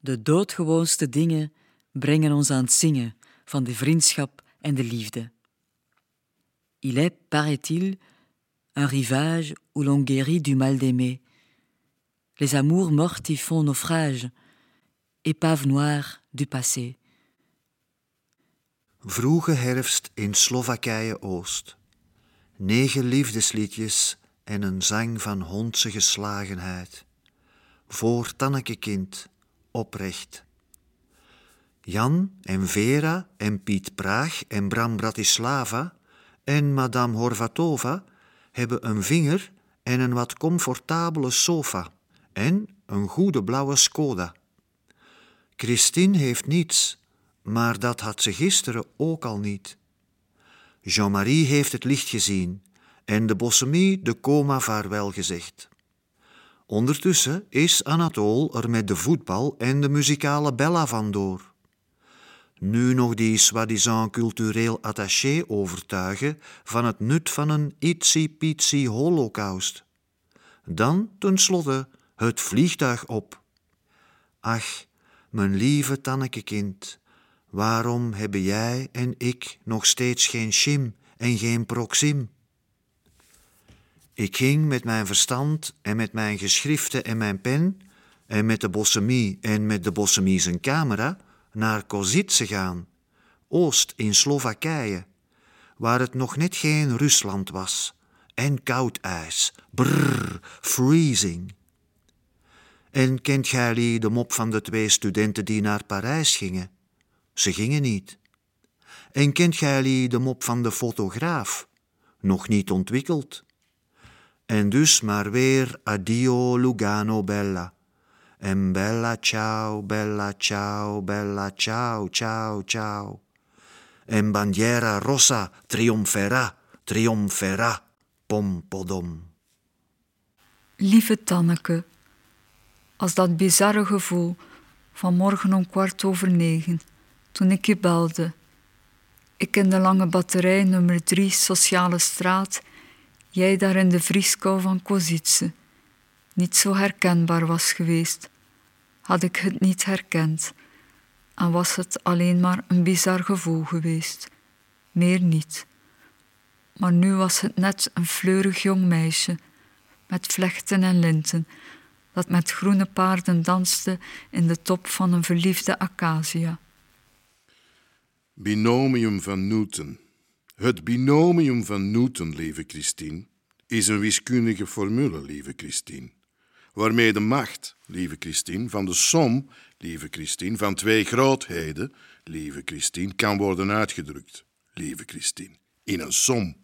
De doodgewoonste dingen brengen ons aan het zingen van de vriendschap en de liefde. Il est, paraît-il, un rivage où l'on guérit du mal d'aimer. Les amours mortes y font naufrage, épave noire du passé. Vroege herfst in Slowakije-Oost. Negen liefdesliedjes en een zang van hondse geslagenheid. Voor Tanneke kind, oprecht. Jan en Vera en Piet Praag en Bram Bratislava en Madame Horvatova hebben een vinger en een wat comfortabele sofa en een goede blauwe Skoda. Christine heeft niets, maar dat had ze gisteren ook al niet. Jean-Marie heeft het licht gezien en de Bossemie de coma vaarwel gezegd. Ondertussen is Anatole er met de voetbal en de muzikale Bella vandoor. Nu nog die soi-disant cultureel attaché overtuigen van het nut van een itsy-pitsy holocaust. Dan tenslotte het vliegtuig op. Ach, mijn lieve Tanneke-kind, waarom hebben jij en ik nog steeds geen schim en geen proxim? Ik ging met mijn verstand en met mijn geschriften en mijn pen en met de bossemie en met de bossemie zijn camera naar Kozice gaan, oost in Slowakije, waar het nog net geen Rusland was en koud ijs, brrr, freezing. En kent gij de mop van de twee studenten die naar Parijs gingen? Ze gingen niet. En kent gij de mop van de fotograaf? Nog niet ontwikkeld. En dus maar weer addio Lugano Bella. En bella ciao, bella ciao, bella ciao, ciao, ciao. En bandiera rossa trionferà, trionferà, pompodom. Lieve Tanneke, als dat bizarre gevoel van morgen om kwart over negen, toen ik je belde. Ik in de lange batterij nummer drie Sociale Straat, jij daar in de vrieskou van Kozice, niet zo herkenbaar was geweest, had ik het niet herkend en was het alleen maar een bizar gevoel geweest, meer niet. Maar nu was het net een fleurig jong meisje met vlechten en linten dat met groene paarden danste in de top van een verliefde acacia. Binomium van Newton. Het binomium van Newton, lieve Christine, is een wiskundige formule, lieve Christine, waarmee de macht, lieve Christine, van de som, lieve Christine, van twee grootheden, lieve Christine, kan worden uitgedrukt, lieve Christine, in een som,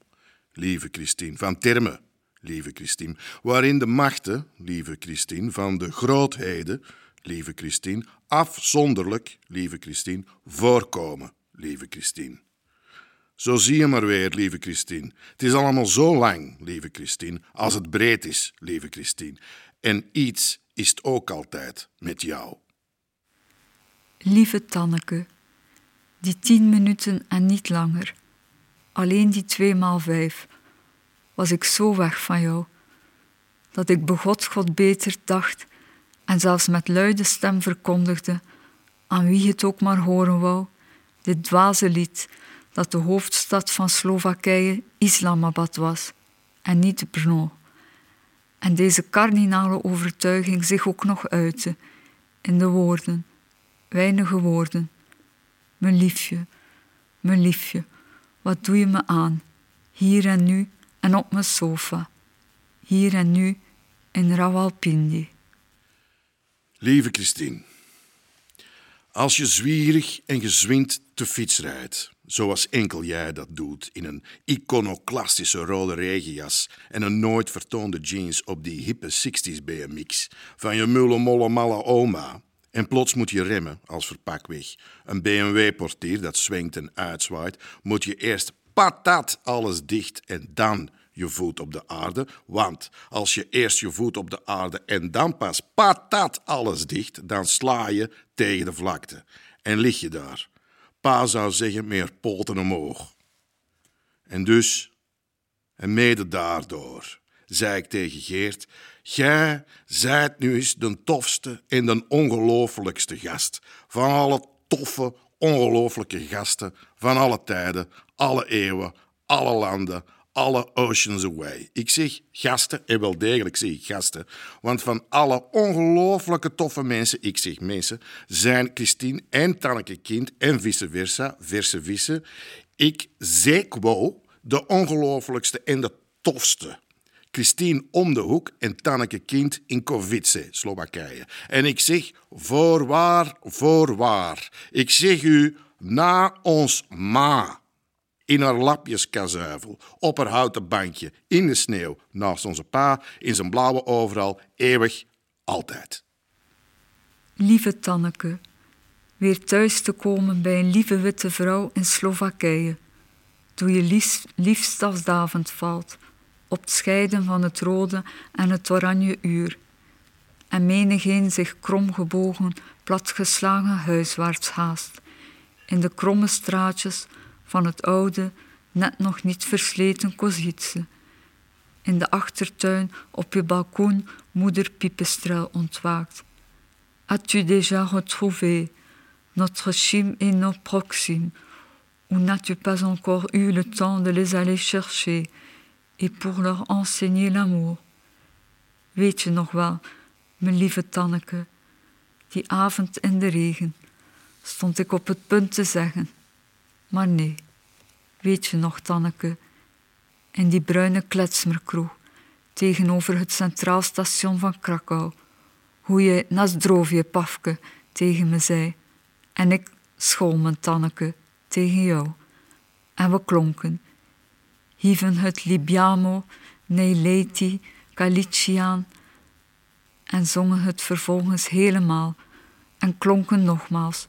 lieve Christine, van termen, lieve Christine, waarin de machten, lieve Christine, van de grootheden, lieve Christine, afzonderlijk, lieve Christine, voorkomen, lieve Christine. Zo zie je maar weer, lieve Christine. Het is allemaal zo lang, lieve Christine, als het breed is, lieve Christine. En iets is het ook altijd met jou. Lieve Tanneke, die tien minuten en niet langer, alleen die twee maal vijf, was ik zo weg van jou, dat ik begot God beter dacht en zelfs met luide stem verkondigde, aan wie het ook maar horen wou, dit dwaze lied dat de hoofdstad van Slowakije Islamabad was en niet Brno. En deze kardinale overtuiging zich ook nog uitte in de woorden, weinige woorden. Mijn liefje, mijn liefje, wat doe je me aan, hier en nu en op mijn sofa, hier en nu in Rawalpindi. Lieve Christine, als je zwierig en gezwind te fiets rijdt, zoals enkel jij dat doet in een iconoclastische rode regenjas en een nooit vertoonde jeans op die hippe 60s BMX van je mulle molle malle oma, en plots moet je remmen als verpakweg. Een BMW-portier dat zwengt en uitzwaait, moet je eerst patat alles dicht en dan je voet op de aarde. Want als je eerst je voet op de aarde en dan pas patat alles dicht, dan sla je tegen de vlakte. En lig je daar. Pa zou zeggen meer poten omhoog. En dus, en mede daardoor, zei ik tegen Geert, Jij zijt nu eens de tofste en de ongelooflijkste gast van alle toffe, ongelooflijke gasten van alle tijden, alle eeuwen, alle landen, alle oceans away. Ik zeg gasten en wel degelijk zeg ik gasten, want van alle ongelooflijke toffe mensen, ik zeg mensen, zijn Christine en Tanneke Kind en vice versa, verse vice. Ik zeg wel de ongelooflijkste en de tofste. Christine om de hoek en Tanneke Kind in Kovice, Slowakije. En ik zeg voorwaar, voorwaar. Ik zeg u na ons ma. In haar lapjeskazuivel, op haar houten bankje, in de sneeuw, naast onze pa, in zijn blauwe overal, eeuwig, altijd. Lieve Tanneke, weer thuis te komen bij een lieve witte vrouw in Slowakije, toen je liefst, liefstafsdavond valt, op het scheiden van het rode en het oranje uur, en menigeen zich kromgebogen, platgeslagen huiswaarts haast, in de kromme straatjes van het oude, net nog niet versleten Kozice. In de achtertuin op je balkon moeder Pipistrel ontwaakt. As-tu déjà retrouvé notre chim et nos proximes, ou n'as-tu pas encore eu le temps de les aller chercher et pour leur enseigner l'amour? Weet je nog wel, mijn lieve Tanneke, die avond in de regen, stond ik op het punt te zeggen, maar nee, weet je nog, Tanneke, in die bruine kletsmerkroeg tegenover het Centraal Station van Krakau, hoe je Nasdrovje Pafke tegen me zei. En ik school mijn Tanneke tegen jou. En we klonken, hieven het Libiamo, Neileti, Galiciaan. En zongen het vervolgens helemaal en klonken nogmaals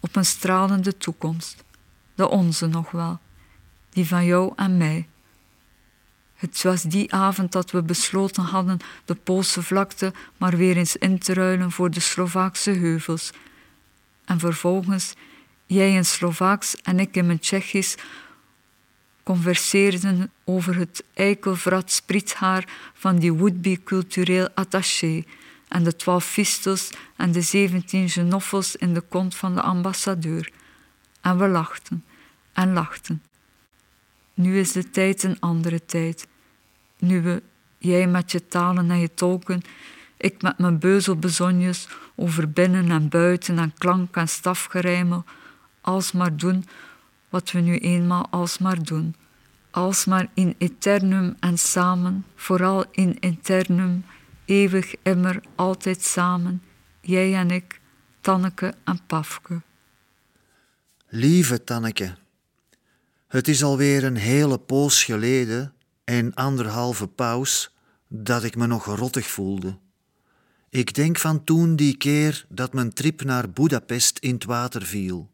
op een stralende toekomst, de onze nog wel, die van jou en mij. Het was die avond dat we besloten hadden de Poolse vlakte maar weer eens in te ruilen voor de Slovaakse heuvels. En vervolgens, jij in Slovaaks en ik in mijn Tsjechisch, converseerden over het eikelvrat spriethaar van die would-be cultureel attaché en de twaalf fistos en de zeventien genoffels in de kont van de ambassadeur. En we lachten en lachten. Nu is de tijd een andere tijd. Nu we, jij met je talen en je tolken, ik met mijn beuzelbezonjes over binnen en buiten en klank en stafgerijmel, alsmaar doen wat we nu eenmaal alsmaar doen. Alsmaar in eternum en samen, vooral in eternum, eeuwig immer, altijd samen, jij en ik, Tanneke en Pafke. Lieve Tanneke, het is alweer een hele poos geleden en anderhalve paus dat ik me nog rottig voelde. Ik denk van toen die keer dat mijn trip naar Budapest in het water viel.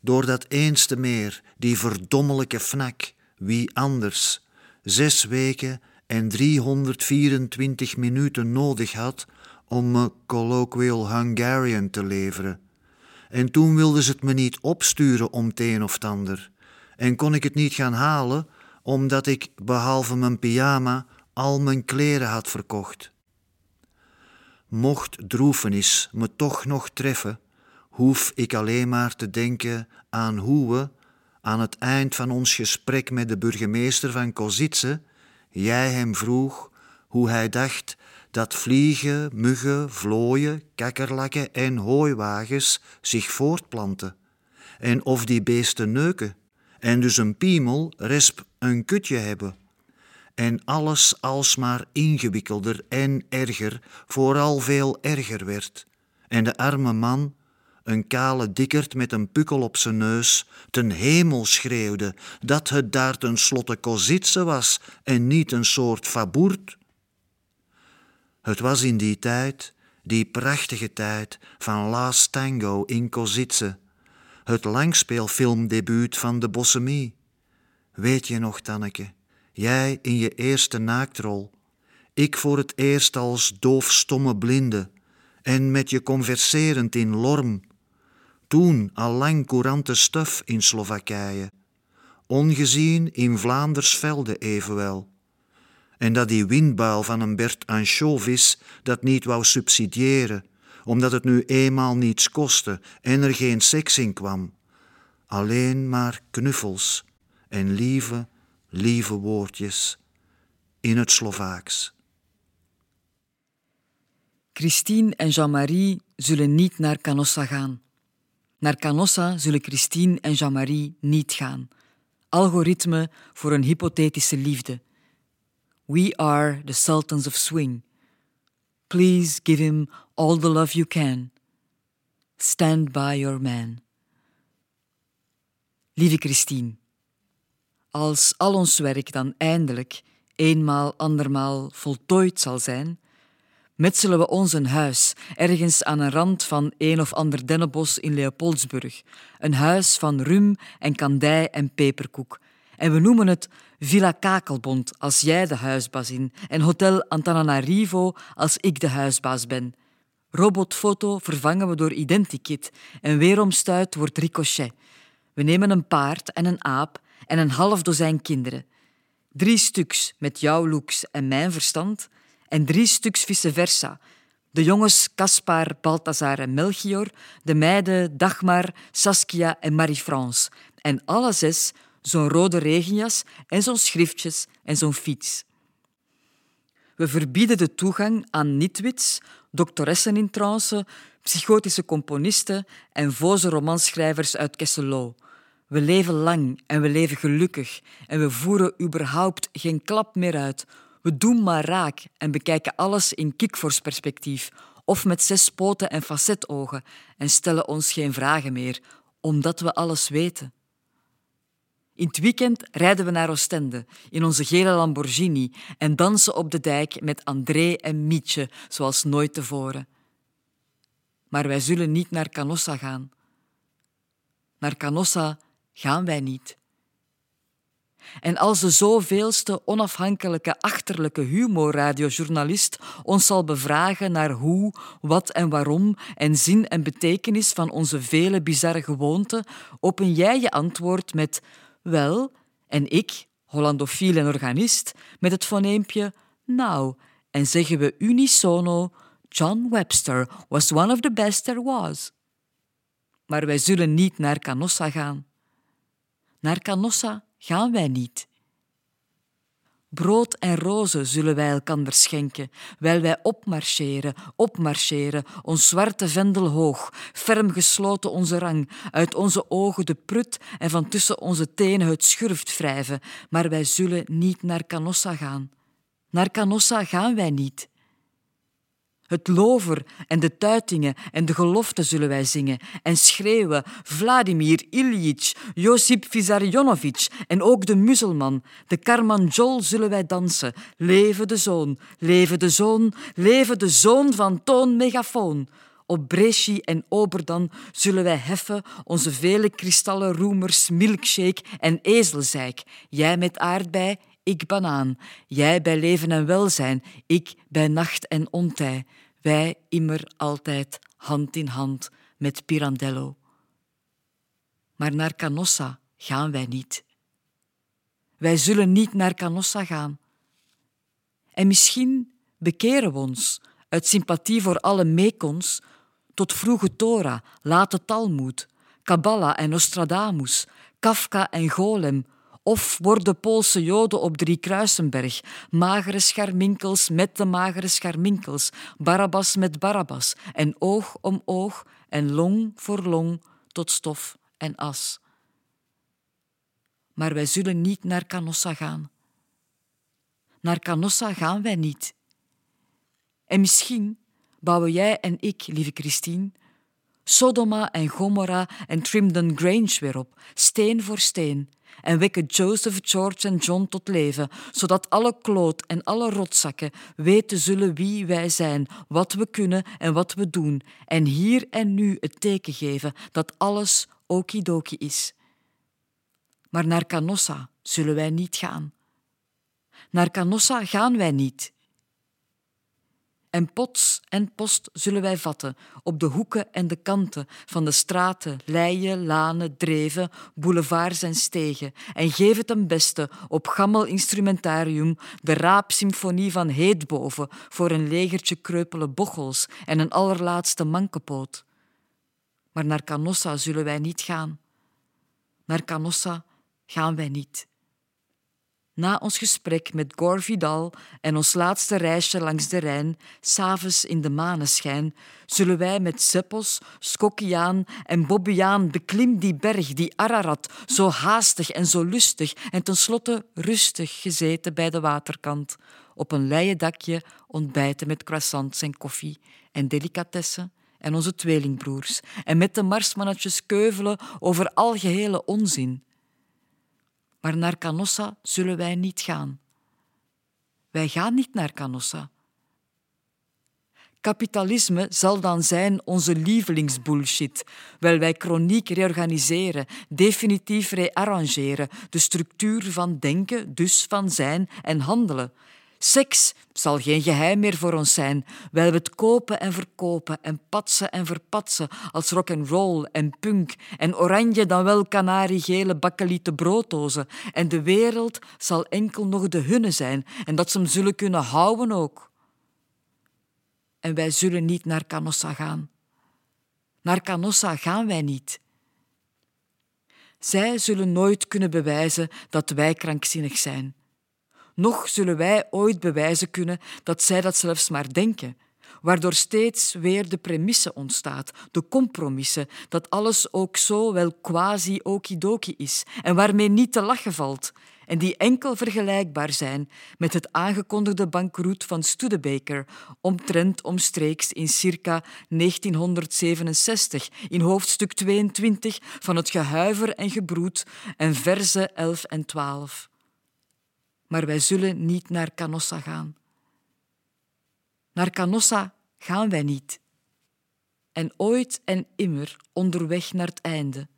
Door dat eenste meer, die verdommelijke fnak, wie anders, zes weken en 324 minuten nodig had om me colloquial Hungarian te leveren. En toen wilden ze het me niet opsturen om het een of ander. En kon ik het niet gaan halen, omdat ik, behalve mijn pyjama, al mijn kleren had verkocht. Mocht droefenis me toch nog treffen, hoef ik alleen maar te denken aan hoe we, aan het eind van ons gesprek met de burgemeester van Kozice, jij hem vroeg hoe hij dacht dat vliegen, muggen, vlooien, kakkerlakken en hooiwagens zich voortplanten, en of die beesten neuken, en dus een piemel, resp een kutje hebben. En alles alsmaar ingewikkelder en erger, vooral veel erger werd. En de arme man, een kale dikkerd met een pukkel op zijn neus, ten hemel schreeuwde dat het daar tenslotte Kozitse was en niet een soort faboert. Het was in die tijd, die prachtige tijd van Last Tango in Kozitse, het langspeelfilmdebuut van de Bossemie. Weet je nog, Tanneke, jij in je eerste naaktrol, ik voor het eerst als doofstomme blinde en met je converserend in Lorm, toen al lang courante stuf in Slowakije, ongezien in Vlaanders velden evenwel. En dat die windbuil van een Bert Anchovis dat niet wou subsidiëren, omdat het nu eenmaal niets kostte en er geen seks in kwam. Alleen maar knuffels en lieve, lieve woordjes in het Slovaaks. Christine en Jean-Marie zullen niet naar Canossa gaan. Naar Canossa zullen Christine en Jean-Marie niet gaan. Algoritme voor een hypothetische liefde. We are the sultans of swing. Please give him all the love you can. Stand by your man. Lieve Christine, als al ons werk dan eindelijk eenmaal andermaal voltooid zal zijn, metselen we ons een huis ergens aan een rand van een of ander dennenbos in Leopoldsburg. Een huis van rum en kandij en peperkoek. En we noemen het Villa Kakelbond als jij de huisbaas in en Hotel Antananarivo als ik de huisbaas ben. Robotfoto vervangen we door Identikit en weeromstuit wordt ricochet. We nemen een paard en een aap en een half dozijn kinderen. Drie stuks met jouw looks en mijn verstand en drie stuks vice versa. De jongens Caspar, Balthazar en Melchior, de meiden Dagmar, Saskia en Marie-France. En alle zes zo'n rode regenjas en zo'n schriftjes en zo'n fiets. We verbieden de toegang aan nitwits, doctoressen in trance, psychotische componisten en voze romanschrijvers uit Kesselo. We leven lang en we leven gelukkig en we voeren überhaupt geen klap meer uit. We doen maar raak en bekijken alles in kikvorsperspectief of met zes poten en facetogen en stellen ons geen vragen meer, omdat we alles weten. In het weekend rijden we naar Oostende in onze gele Lamborghini en dansen op de dijk met André en Mietje zoals nooit tevoren. Maar wij zullen niet naar Canossa gaan. Naar Canossa gaan wij niet. En als de zoveelste onafhankelijke achterlijke humorradiojournalist ons zal bevragen naar hoe, wat en waarom en zin en betekenis van onze vele bizarre gewoonten, open jij je antwoord met wel, en ik, Hollandofiel en organist, met het foneempje nou, en zeggen we unisono, John Webster was one of the best there was. Maar wij zullen niet naar Canossa gaan. Naar Canossa gaan wij niet. Brood en rozen zullen wij elkander schenken, wijl wij opmarcheren, opmarcheren, ons zwarte vendel hoog, ferm gesloten onze rang, uit onze ogen de prut en van tussen onze tenen het schurft wrijven, maar wij zullen niet naar Canossa gaan. Naar Canossa gaan wij niet. Het lover en de tuitingen en de geloften zullen wij zingen en schreeuwen Vladimir Ilyich, Josip Vissarionovich en ook de muzelman, de Karmanjol zullen wij dansen. Leven de zoon, leven de zoon, leven de zoon van Toon Megafoon. Op Bresci en Oberdan zullen wij heffen onze vele kristallen roemers, milkshake en ezelzeik. Jij met aardbei, ik banaan. Jij bij leven en welzijn, ik bij nacht en ontij. Wij immer altijd hand in hand met Pirandello. Maar naar Canossa gaan wij niet. Wij zullen niet naar Canossa gaan. En misschien bekeren we ons uit sympathie voor alle meekons tot vroege Torah, late Talmud, Kabbalah en Nostradamus, Kafka en Golem, of worden Poolse Joden op Drie Kruisenberg, magere scharminkels met de magere scharminkels, Barabbas met Barabbas, en oog om oog en long voor long tot stof en as. Maar wij zullen niet naar Canossa gaan. Naar Canossa gaan wij niet. En misschien bouwen jij en ik, lieve Christine, Sodoma en Gomorra en Trimden Grange weer op, steen voor steen, en wekken Joseph, George en John tot leven, zodat alle kloot en alle rotzakken weten zullen wie wij zijn, wat we kunnen en wat we doen, en hier en nu het teken geven dat alles okidoki is. Maar naar Canossa zullen wij niet gaan. Naar Canossa gaan wij niet. En pots en post zullen wij vatten op de hoeken en de kanten van de straten, leien, lanen, dreven, boulevards en stegen en geven ten beste op gammel instrumentarium de raapsymfonie van Heetboven voor een legertje kreupele bochels en een allerlaatste mankepoot. Maar naar Canossa zullen wij niet gaan. Naar Canossa gaan wij niet. Na ons gesprek met Gore Vidal en ons laatste reisje langs de Rijn, s'avonds in de maneschijn, zullen wij met Zeppos, Skokkiaan en Bobbiaan beklim die berg, die Ararat, zo haastig en zo lustig en tenslotte rustig gezeten bij de waterkant, op een leien dakje ontbijten met croissants en koffie en delicatessen en onze tweelingbroers en met de marsmannetjes keuvelen over algehele onzin maar naar Canossa zullen wij niet gaan. Wij gaan niet naar Canossa. Kapitalisme zal dan zijn onze lievelingsbullshit, wel wij chroniek reorganiseren, definitief rearrangeren, de structuur van denken, dus van zijn en handelen, Seks zal geen geheim meer voor ons zijn, wij we het kopen en verkopen en patsen en verpatsen als rock and roll en punk en oranje dan wel kanariegele bakkelieten brooddozen en de wereld zal enkel nog de hunne zijn en dat ze hem zullen kunnen houden ook. En wij zullen niet naar Canossa gaan. Naar Canossa gaan wij niet. Zij zullen nooit kunnen bewijzen dat wij krankzinnig zijn. Nog zullen wij ooit bewijzen kunnen dat zij dat zelfs maar denken, waardoor steeds weer de premisse ontstaat, de compromissen, dat alles ook zo wel quasi okidoki is en waarmee niet te lachen valt, en die enkel vergelijkbaar zijn met het aangekondigde bankroet van Studebaker, omtrent omstreeks in circa 1967, in hoofdstuk 22 van het gehuiver en gebroed en verse 11 en 12 maar wij zullen niet naar Canossa gaan. Naar Canossa gaan wij niet. En ooit en immer onderweg naar het einde.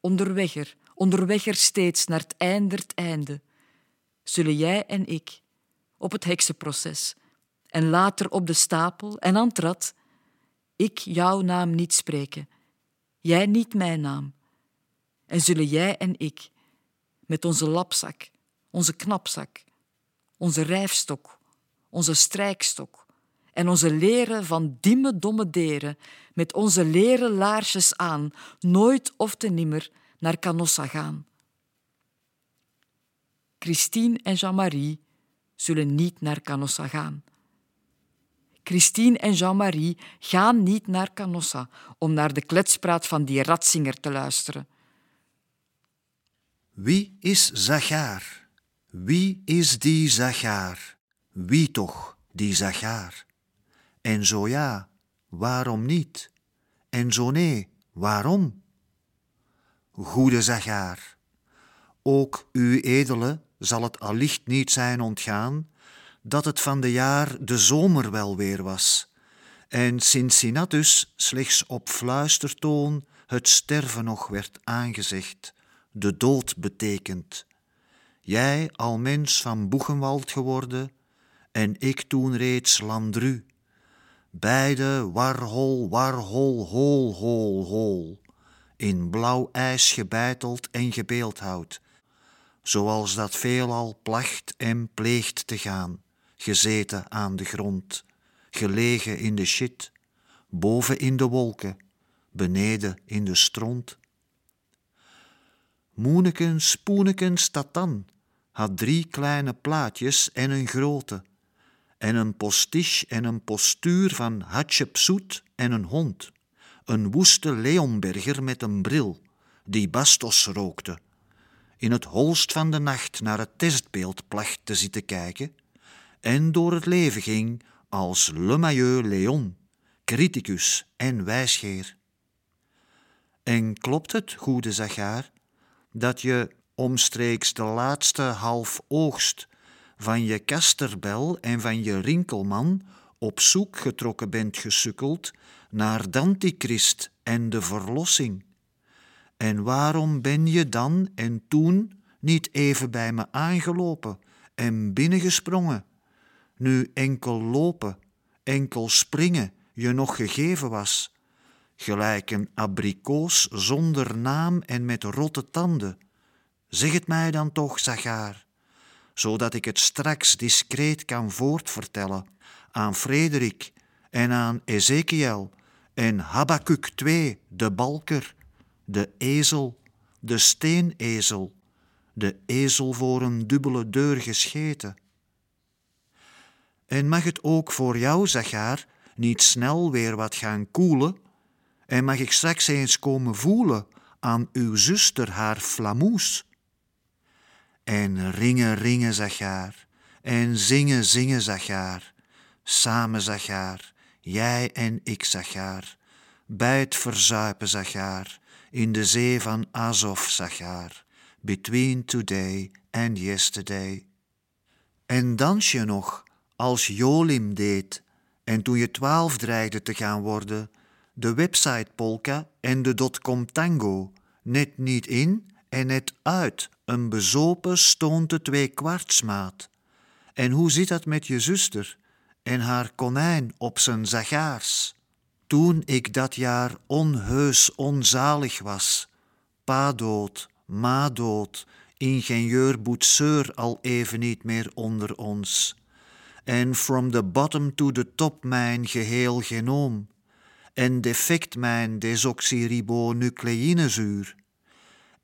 Onderweg er, onderweg er steeds naar het einde het einde. Zullen jij en ik op het heksenproces en later op de stapel en aan ik jouw naam niet spreken, jij niet mijn naam. En zullen jij en ik met onze lapzak onze knapzak, onze rijfstok, onze strijkstok en onze leren van dimme domme deren met onze leren laarsjes aan, nooit of te nimmer naar Canossa gaan. Christine en Jean-Marie zullen niet naar Canossa gaan. Christine en Jean-Marie gaan niet naar Canossa om naar de kletspraat van die ratzinger te luisteren. Wie is Zachar? Wie is die Zachar? Wie toch die Zachar? En zo ja, waarom niet? En zo nee, waarom? Goede Zachar, ook u edele zal het allicht niet zijn ontgaan dat het van de jaar de zomer wel weer was en Cincinnatus slechts op fluistertoon het sterven nog werd aangezegd, de dood betekent jij al mens van Boegenwald geworden, en ik toen reeds Landru. Beide warhol, warhol, hol, hol, hol, in blauw ijs gebeiteld en gebeeldhouwd, zoals dat veelal placht en pleegt te gaan, gezeten aan de grond, gelegen in de shit, boven in de wolken, beneden in de stront. Moeneken, spoeneken, statan, had drie kleine plaatjes en een grote, en een postiche en een postuur van Hatshepsut en een hond, een woeste Leonberger met een bril, die bastos rookte, in het holst van de nacht naar het testbeeld placht te zitten kijken, en door het leven ging als Le Maillot Léon, criticus en wijsgeer. En klopt het, goede Zachar, dat je omstreeks de laatste half oogst van je kasterbel en van je rinkelman op zoek getrokken bent gesukkeld naar d'antichrist en de verlossing. En waarom ben je dan en toen niet even bij me aangelopen en binnengesprongen? Nu enkel lopen enkel springen je nog gegeven was, gelijk een abrikoos zonder naam en met rotte tanden. Zeg het mij dan toch, Zagaar, zodat ik het straks discreet kan voortvertellen aan Frederik en aan Ezekiel en Habakuk II, de balker, de ezel, de steenezel, de ezel voor een dubbele deur gescheten. En mag het ook voor jou, Zachar, niet snel weer wat gaan koelen? En mag ik straks eens komen voelen aan uw zuster haar flamoes? En ringen, ringen, Zachar, en zingen, zingen, Zachar, samen, Zachar, jij en ik, Zachar, bij het verzuipen, Zachar, in de zee van Azov, Zachar, between today and yesterday. En dans je nog, als Jolim deed, en toen je twaalf dreigde te gaan worden, de website polka en de dotcom tango, net niet in en net uit, een bezopen stoonte twee kwartsmaat. En hoe zit dat met je zuster en haar konijn op zijn zagaars? Toen ik dat jaar onheus onzalig was, pa dood, ma dood, ingenieur Boetseur al even niet meer onder ons en from the bottom to the top mijn geheel genoom en defect mijn desoxyribonucleïnezuur.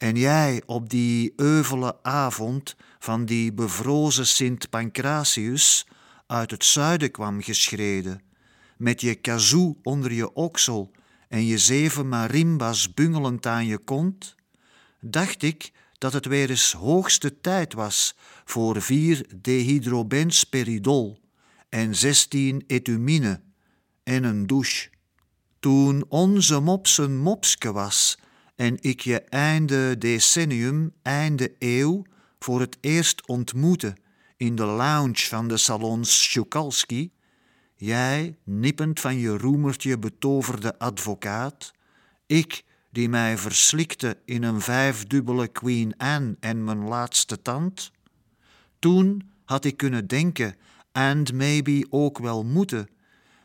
En jij op die euvele avond van die bevrozen Sint Pancratius uit het zuiden kwam geschreden, met je kazoo onder je oksel en je zeven marimbas bungelend aan je kont, dacht ik dat het weer eens hoogste tijd was voor vier dehydrobensperidol en zestien etumine en een douche. Toen onze mops een mopske was en ik je einde decennium, einde eeuw, voor het eerst ontmoette in de lounge van de salons Schukalski, jij, nippend van je roemertje betoverde advocaat, ik, die mij verslikte in een vijfdubbele Queen Anne en mijn laatste tand? Toen had ik kunnen denken, and maybe ook wel moeten.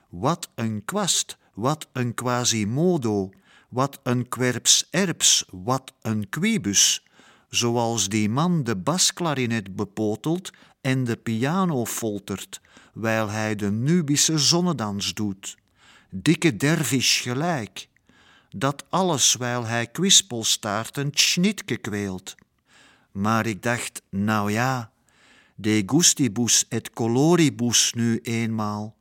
Wat een kwast, wat een quasimodo, wat een querps erps, wat een quibus, zoals die man de basklarinet bepotelt en de piano foltert, wijl hij de Nubische zonnedans doet. Dikke dervisch gelijk, dat alles wijl hij kwispelstaartend schnitke kweelt. Maar ik dacht, nou ja, de gustibus et coloribus nu eenmaal,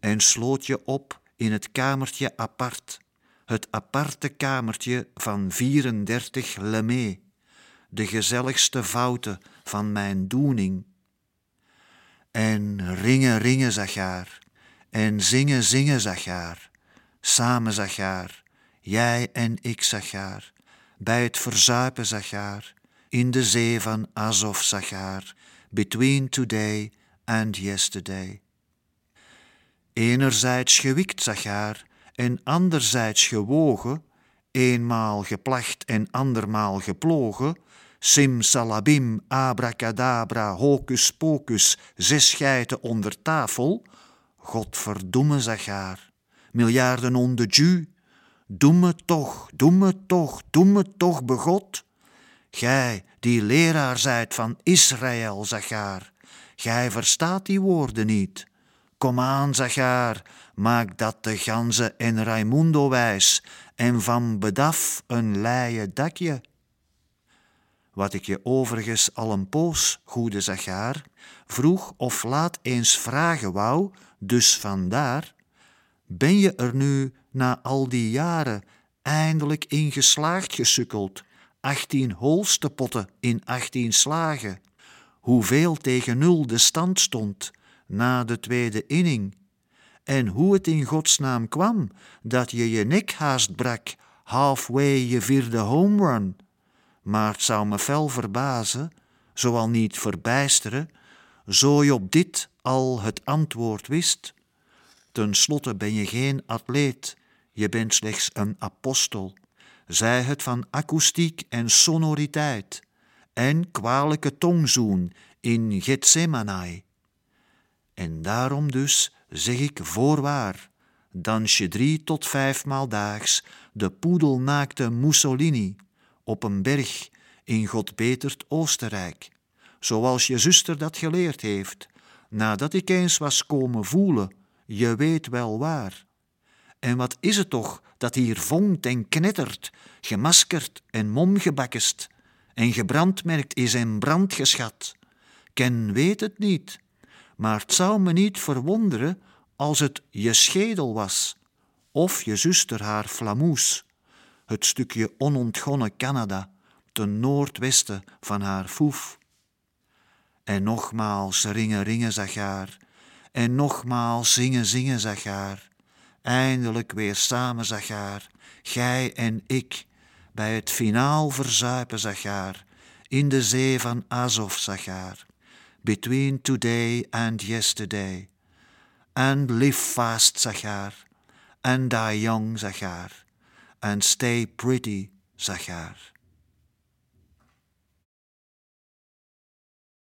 en sloot je op in het kamertje apart, het aparte kamertje van 34 Lemay, de gezelligste fouten van mijn doening. En ringen, ringen zagaar, en zingen, zingen zagaar, samen zagaar, jij en ik zagaar, bij het verzuipen zagaar, in de zee van Azov zagaar, between today and yesterday. Enerzijds gewikt zagaar en anderzijds gewogen, eenmaal geplacht en andermaal geplogen, simsalabim, abracadabra, hocus pocus, zes geiten onder tafel, godverdomme zagaar, miljarden onder ju, doe me toch, doe me toch, doe me toch, begot. Gij, die leraar zijt van Israël, Zachar, gij verstaat die woorden niet. Kom aan, Zachar, maak dat de ganze en Raimundo wijs, en van bedaf een leien dakje. Wat ik je overigens al een poos, goede Zachar, vroeg of laat eens vragen wou, dus vandaar, ben je er nu na al die jaren eindelijk in geslaagd gesukkeld 18 holstepotten in 18 slagen. Hoeveel tegen nul de stand stond na de tweede inning. En hoe het in godsnaam kwam dat je je nek haast brak halfway je vierde home run. Maar het zou me fel verbazen, zoal niet verbijsteren, zo je op dit al het antwoord wist. Ten slotte ben je geen atleet, je bent slechts een apostel zij het van akoestiek en sonoriteit en kwalijke tongzoen in Gethsemane. En daarom dus zeg ik voorwaar, dansje drie tot vijfmaal daags de poedelnaakte Mussolini op een berg in God betert Oostenrijk, zoals je zuster dat geleerd heeft, nadat ik eens was komen voelen, je weet wel waar. En wat is het toch dat hier vonkt en knettert, gemaskerd en momgebakkest, en gebrandmerkt is en brandgeschat? Ken weet het niet, maar het zou me niet verwonderen als het je schedel was, of je zuster haar flamoes, het stukje onontgonnen Canada ten noordwesten van haar foef. En nogmaals ringen ringen zag haar, en nogmaals zingen zingen zag haar, eindelijk weer samen zag haar, gij en ik, bij het finaal verzuipen zag haar, in de zee van Azov zag haar, between today and yesterday, and live fast zag haar, and die young zag haar, and stay pretty zag haar.